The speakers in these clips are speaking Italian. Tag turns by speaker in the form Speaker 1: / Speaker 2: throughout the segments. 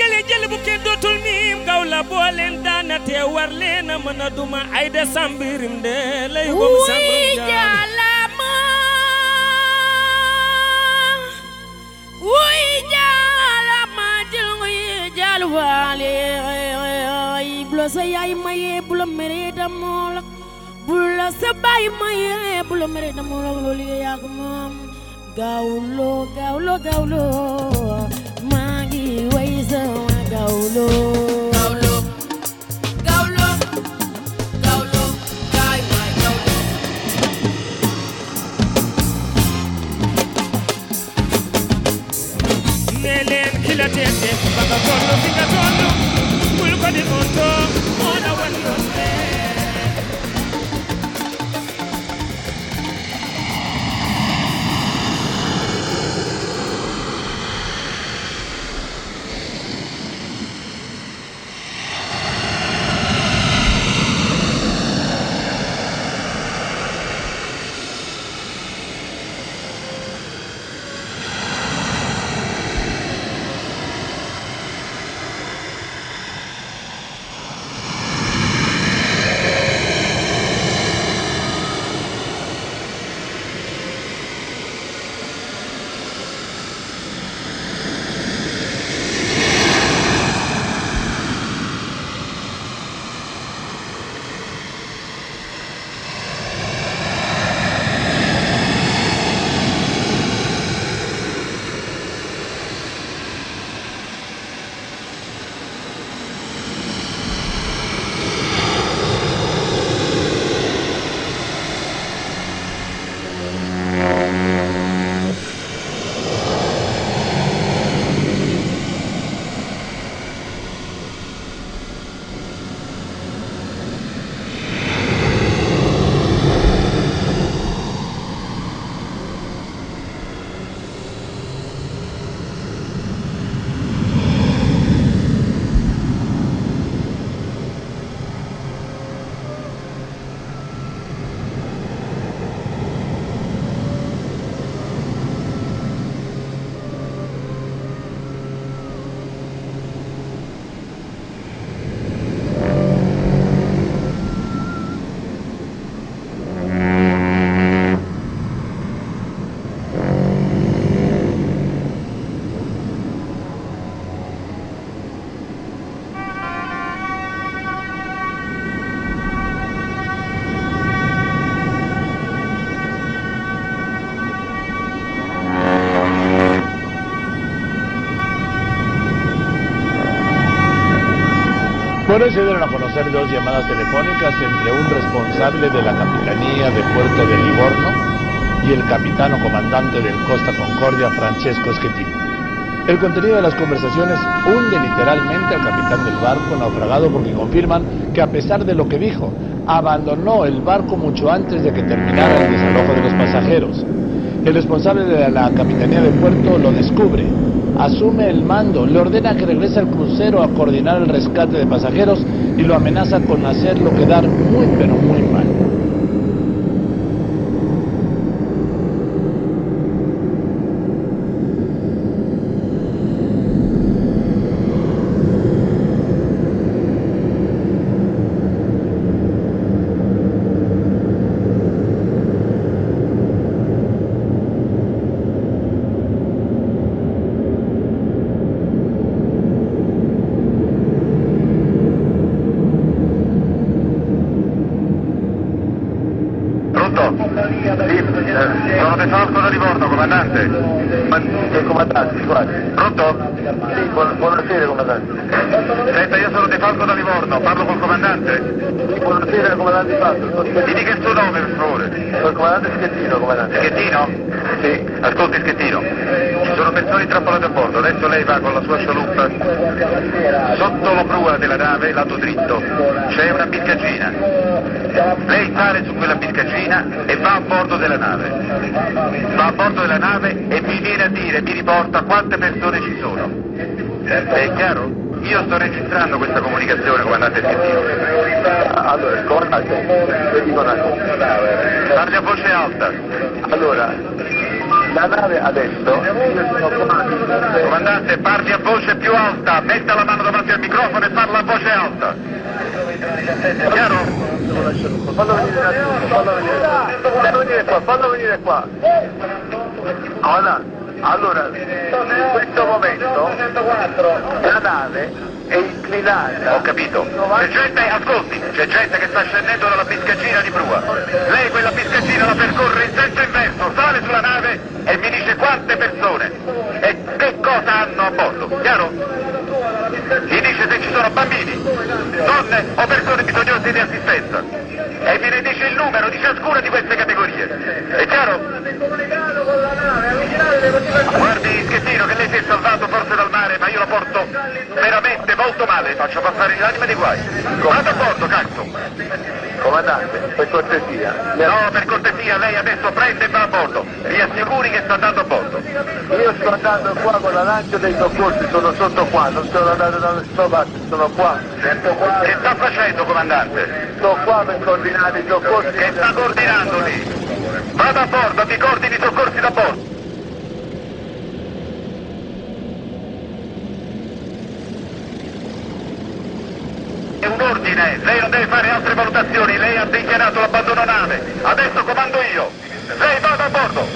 Speaker 1: jële jele bu ke dotul miim kaw la bo len dana te war len mana duma. Ay de sambirim de lay bom
Speaker 2: sambir
Speaker 1: jaalama wuy
Speaker 2: jaalama jël nguy jaal waale ay blo sa yaay mayee bu la meree blo la e bay maye blo mere
Speaker 1: mayee bu e la meree damoo la loolu yaa ko moom gaawloo gaawloo gaawloo the
Speaker 3: Bueno, se dieron a conocer dos llamadas telefónicas entre un responsable de la Capitanía de Puerto de Livorno y el capitán o comandante del Costa Concordia, Francesco Schettino. El contenido de las conversaciones hunde literalmente al capitán del barco naufragado porque confirman que a pesar de lo que dijo, abandonó el barco mucho antes de que terminara el desalojo de los pasajeros. El responsable de la Capitanía de Puerto lo descubre, asume el mando, le ordena que regrese al crucero a coordinar el rescate de pasajeros y lo amenaza con hacerlo quedar muy pero muy mal.
Speaker 4: Eh, comandante, guardi. Pronto? Sì, buon- buonasera, comandante. Senta, io sono De
Speaker 5: Falco da Livorno, parlo col comandante?
Speaker 4: Buonasera, comandante Fatto.
Speaker 5: Mi dica il suo nome, per favore.
Speaker 4: Il comandante Schettino, comandante.
Speaker 5: Schettino?
Speaker 4: Sì.
Speaker 5: Ascolti Schettino, ci sono persone intrappolate a bordo, adesso lei va con la sua scialuppa. Sotto la prua della nave, lato dritto, c'è una biscaggina. Lei sale su quella biscaggina e va a bordo della nave. A bordo della nave e mi viene a dire, mi riporta quante persone ci sono. È chiaro? Io sto registrando questa comunicazione, comandante.
Speaker 4: Allora, comandante, le dico una cosa.
Speaker 5: Parli a voce alta.
Speaker 4: Allora, la nave adesso.
Speaker 5: Comandante, parli a voce più alta, metta la mano davanti al microfono e parla a voce alta. Chiaro?
Speaker 4: Fallo venire attimo, fallo venire. Fallo venire qua, fallo venire qua. Comandante, allora, in questo momento la nave è inclinata.
Speaker 5: Ho capito. C'è gente, ascolti, c'è gente che sta scendendo dalla biscaggina di prua. Lei quella biscaggina la percorre in senso inverso, sale sulla nave e mi dice quante persone e che cosa hanno a bordo, chiaro? Mi dice se ci sono bambini, donne o persone bisognose di assistenza e me ne dice il numero di ciascuna di queste categorie. È chiaro? Guardi Schettino che lei si è salvato forse dal mare, ma io la porto veramente molto male, faccio passare l'anima dei guai. Vado a bordo, cazzo!
Speaker 4: Comandante, per cortesia,
Speaker 5: No, per cortesia, lei adesso prende e va a bordo. Mi assicuri che sta andando a bordo.
Speaker 4: io sto andando qua con la lancia dei soccorsi, sono sotto qua, non sono andato da nessuna parte, sono qua.
Speaker 5: Che sta facendo, comandante?
Speaker 4: Sto qua per coordinare i soccorsi.
Speaker 5: Che sta coordinando lì? Vada a bordo, mi coordini i soccorsi da bordo. È un ordine, lei non deve fare altre valutazioni, dichiarato l'abbandono nave. Adesso comando io. Lei vada a bordo.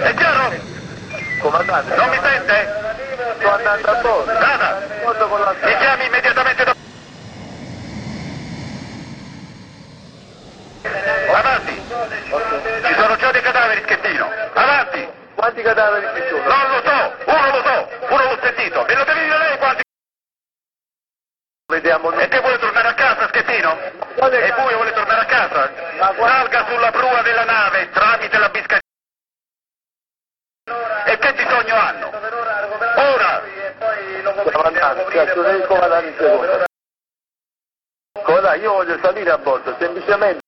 Speaker 5: È chiaro?
Speaker 4: Comandante,
Speaker 5: Non mi sente?
Speaker 4: sto andando a bordo.
Speaker 5: Vada.
Speaker 4: La
Speaker 5: Mi chiami immediatamente da... Avanti! Ci sono già dei cadaveri, Schettino! Avanti!
Speaker 4: Quanti cadaveri ci sono?
Speaker 5: Non lo so! Uno lo so! Uno l'ho sentito! Me lo devi dire lei quanti...
Speaker 4: Vediamo
Speaker 5: E che vuole tornare a casa, Schettino? E poi vuole tornare a casa? Salga sulla prua della nave tramite la biscaglia. E che bisogno hanno? Ora!
Speaker 4: Comandante, io voglio salire a bordo, semplicemente.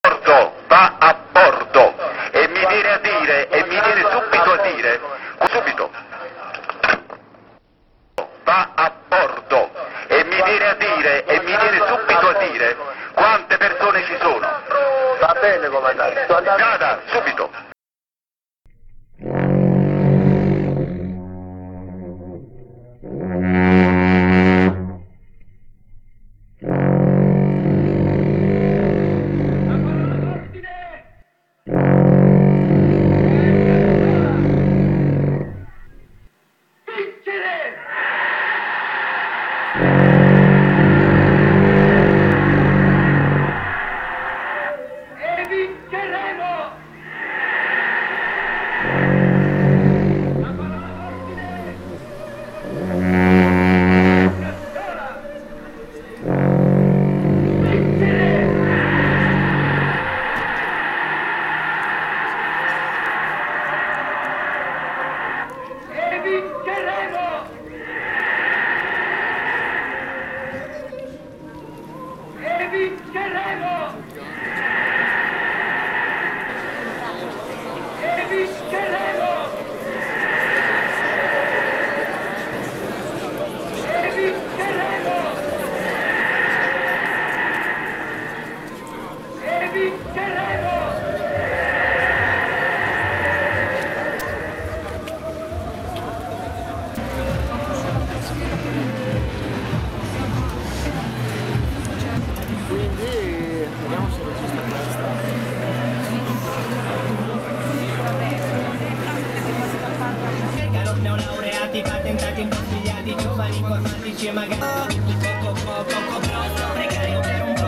Speaker 5: bordo, va a bordo e mi viene a dire, e mi viene subito a dire, subito, va a bordo e mi viene a dire, e mi viene subito a dire quante persone ci sono.
Speaker 4: Va bene, comandante,
Speaker 6: informatici e magari poco poco poco precario per un po'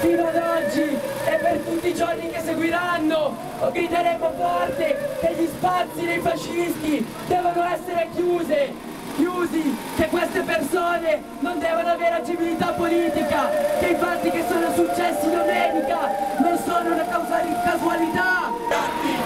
Speaker 7: fino ad oggi e per tutti i giorni che seguiranno grideremo forte che gli spazi dei fascisti devono essere chiusi chiusi, che queste persone non devono avere agibilità politica, che i fatti che sono successi domenica non sono una casualità.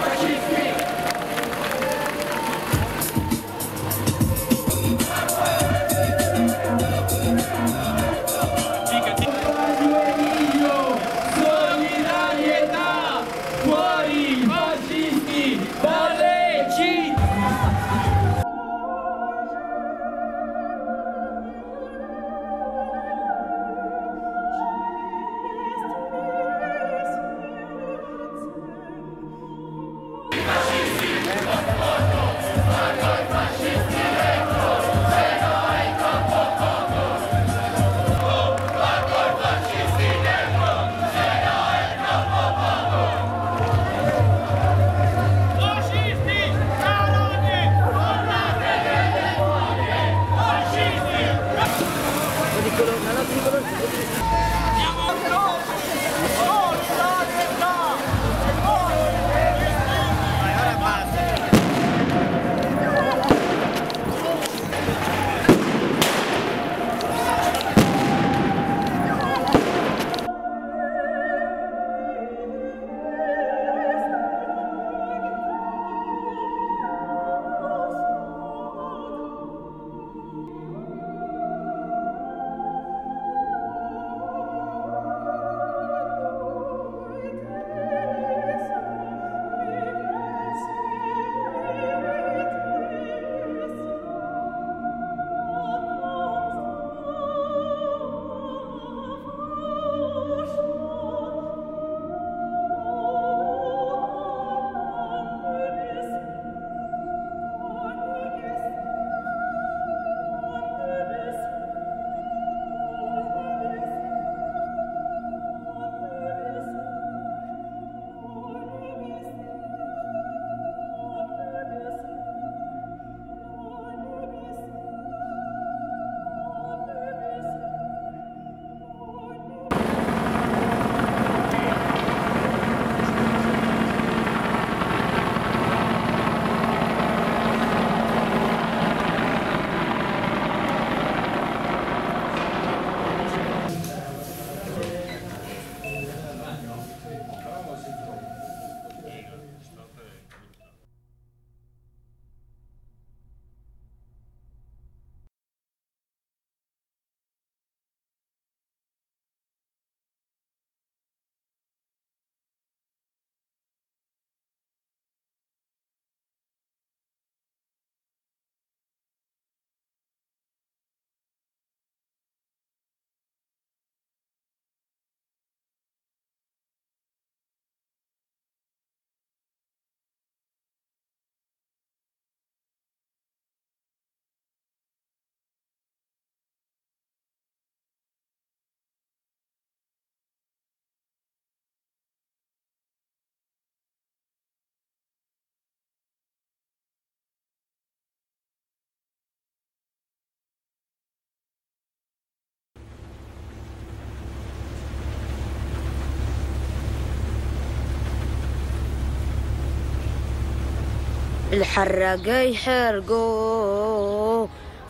Speaker 8: الحراقة يحرقوا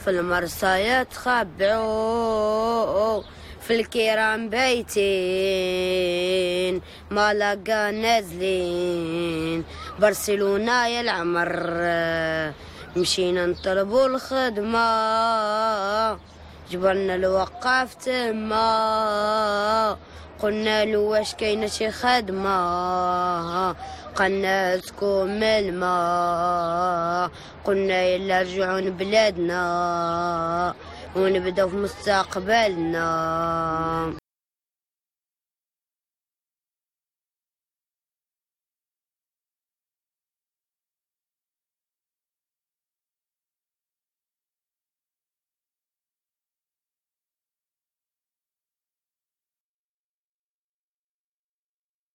Speaker 8: في المرسى يتخبعوا في الكرام بيتين ما لقى نازلين. برشلونة يا العمر مشينا نطلبوا الخدمة جبرنا الوقاف تما. قلنا له واش كاينة شي خدمة؟ قلنا لكم الماء. قلنا يلا رجعوا لبلادنا ونبداو في مستقبلنا.